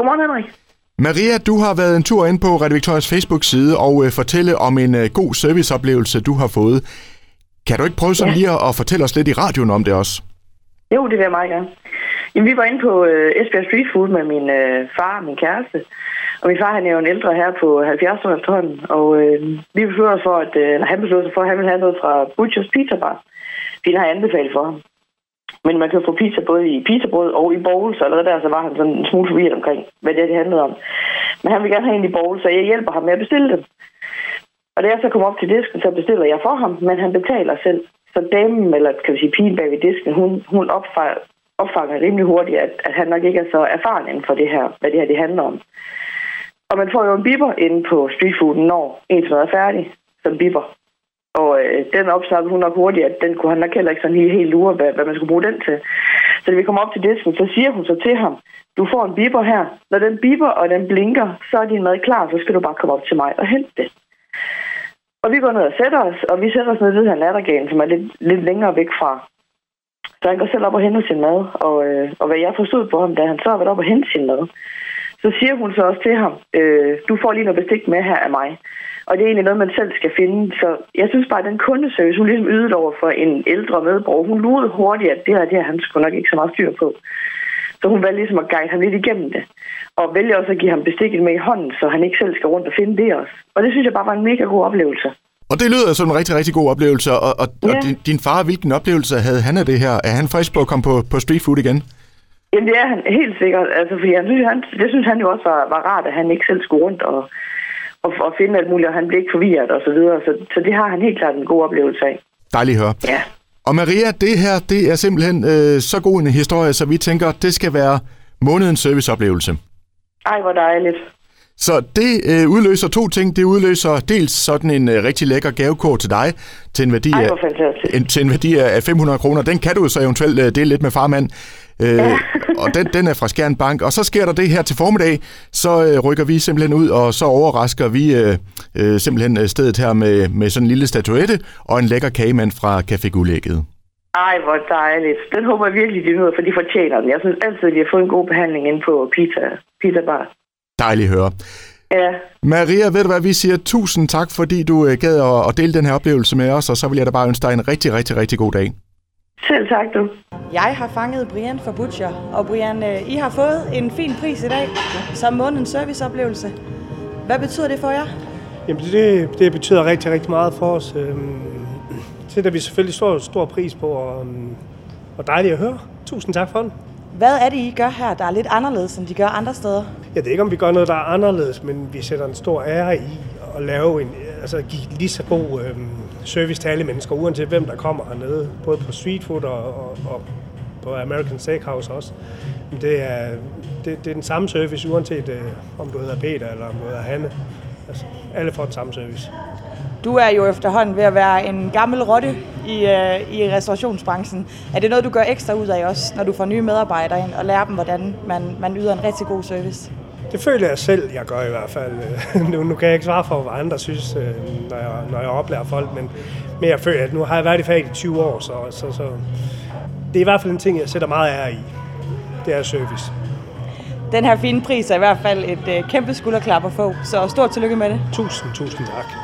Godmorgen, Henrik. Maria, du har været en tur ind på Radio Victorias Facebook-side og øh, fortælle om en øh, god serviceoplevelse, du har fået. Kan du ikke prøve sådan Ja. lige at, at fortælle os lidt i radioen om det også? Jo, det vil jeg meget gerne. Jamen, vi var inde på øh, Esbjerg Street Food med min øh, far og min kæreste. Og min far han er jo en ældre her på 70 år efterhånden. Og øh, vi besluttede os for, at, øh, han besluttede sig for, at han ville have noget fra Butchers Pizza Bar. Det har jeg anbefalet for ham. Men man kan få pizza både i pizzabrød og i bowls, så allerede der så var han sådan en smule forvirret omkring, hvad det, er, det handlede om. Men han vil gerne have en i bowls, så jeg hjælper ham med at bestille dem. Og da jeg så kom op til disken, så bestiller jeg for ham, men han betaler selv. Så damen, eller kan vi sige pigen bag ved disken, hun, hun opfanger, opfanger rimelig hurtigt, at, at han nok ikke er så erfaren inden for det her, hvad det her det handler om. Og man får jo en biber inde på streetfooden, når ens mad er færdig, som biber. Og øh, den opsnappede hun nok hurtigt, at den kunne han nok heller ikke sådan lige helt lure, hvad, hvad man skulle bruge den til. Så da vi kommer op til disken, så siger hun så til ham, du får en biber her. Når den biber, og den blinker, så er din mad klar, så skal du bare komme op til mig og hente det. Og vi går ned og sætter os, og vi sætter os ned ved her nattergalen, som er lidt, lidt længere væk fra. Så han går selv op og henter sin mad, og, øh, og hvad jeg forstod på ham, da han så har været op og hente sin mad, så siger hun så også til ham, øh, du får lige noget bestik med her af mig. Og det er egentlig noget, man selv skal finde. Så jeg synes bare, at den kundeservice, hun ligesom ydede over for en ældre medborger, hun lurede hurtigt, at det her, det her, han skulle nok ikke så meget styr på. Så hun valgte ligesom at guide ham lidt igennem det. Og vælger også at give ham bestikket med i hånden, så han ikke selv skal rundt og finde det også. Og det synes jeg bare var en mega god oplevelse. Og det lyder som en rigtig, rigtig god oplevelse. Og, og, og Ja. din, din far, hvilken oplevelse havde han af det her? Er han frisk på at komme på, på street food igen? Jamen det er han helt sikkert. Altså, fordi han synes, han, det synes han jo også var, var rart, at han ikke selv skulle rundt og, og, og finde alt muligt, og han blev ikke forvirret og så videre. Så, så det har han helt klart en god oplevelse af. Dejligt at høre. Ja. Og Maria, det her, det er simpelthen øh, så god en historie, så vi tænker, det skal være månedens serviceoplevelse. Ej, hvor dejligt. Så det øh, udløser to ting. Det udløser dels sådan en øh, rigtig lækker gavekort til dig, til en værdi Ej, af, en, til en værdi af 500 kroner. Den kan du så eventuelt øh, dele lidt med farmand. Øh, og den, den er fra Skjern Bank. Og så sker der det her til formiddag, så øh, rykker vi simpelthen ud, og så overrasker vi øh, øh, simpelthen øh, stedet her med, med sådan en lille statuette og en lækker kagemand fra Café Guldægget. Ej, hvor dejligt. Den håber jeg virkelig, de nyder, for de fortjener den. Jeg synes altid, de har fået en god behandling inde på pizza, pizza bar. Dejligt at høre. Ja, Maria, ved du hvad, vi siger tusind tak, fordi du øh, gad at dele den her oplevelse med os, og så vil jeg da bare ønske dig en rigtig, rigtig, rigtig god dag. Selv tak du. Jeg har fanget Brian fra Butcher, og Brian, øh, I har fået en fin pris i dag som månedens serviceoplevelse. Hvad betyder det for jer? Jamen det, det betyder rigtig, rigtig meget for os. Øhm, Det sætter vi selvfølgelig stor, stor pris på, og, øhm, og dejligt at høre. Tusind tak for den. Hvad er det, I gør her, der er lidt anderledes, end de gør andre steder? Jeg ved ikke, om vi gør noget, der er anderledes, men vi sætter en stor ære i at lave en, altså give lige så god øhm, service til alle mennesker, uanset hvem der kommer hernede, både på street food og, og, og på American Steakhouse også. Det er, det, det er den samme service, uanset øh, om du hedder Peter eller om du hedder Hanne. Altså, alle får den samme service. Du er jo efterhånden ved at være en gammel rotte i, øh, i restaurationsbranchen. Er det noget, du gør ekstra ud af også, når du får nye medarbejdere ind og lærer dem, hvordan man, man yder en rigtig god service? Det føler jeg selv, jeg gør i hvert fald. Nu, nu kan jeg ikke svare for, hvad andre synes, øh, når jeg, når jeg oplærer folk, men, men jeg føler, at nu har jeg været i faget i 20 år, så, så, så det er i hvert fald en ting, jeg sætter meget ære i. Det er service. Den her fine pris er i hvert fald et øh, kæmpe skulderklap at få, så stort tillykke med det. Tusind, tusind tak.